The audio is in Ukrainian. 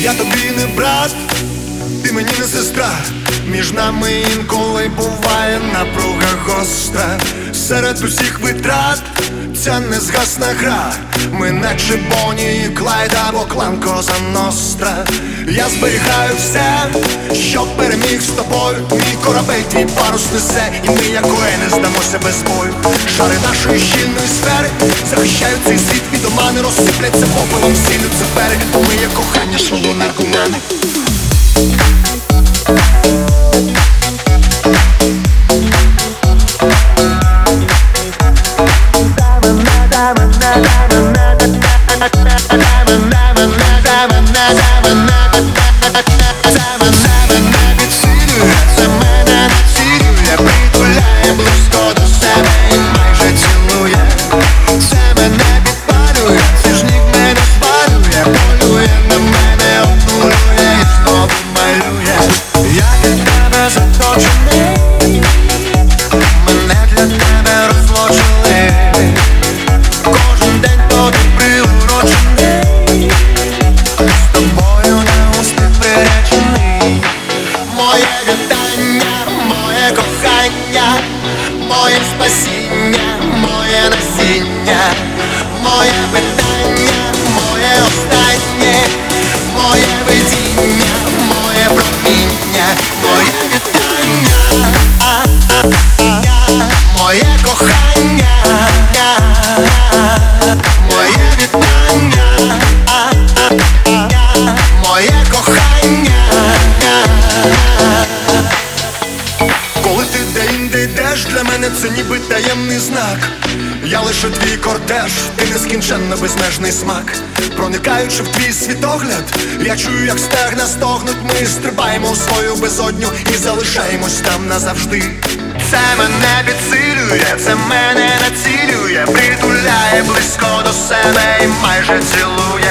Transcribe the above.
Я тобі не брат, ти мені не сестра. Між нами інколи буває напруга гостра. Серед усіх витрат ця незгасна гра. Ми наче Бонні і Клайд або клан Коза Ностра. Я зберігаю все, що переміг з тобою. Корабель твій парус несе, і ми, як не здамося без бою. Шари нашої щільної сфери захищають цей світ від омани, розсипляться попелом, сіллю цифери. Ми як кохання, шло моє кохання, таємний знак. Я лише твій кортеж, ти нескінченно безмежний смак. Проникаючи в твій світогляд, я чую, як стегна стогнуть. Ми стрибаємо в свою безодню і залишаємось там назавжди. Це мене підсилює, це мене націлює, притуляє близько до себе і майже цілує.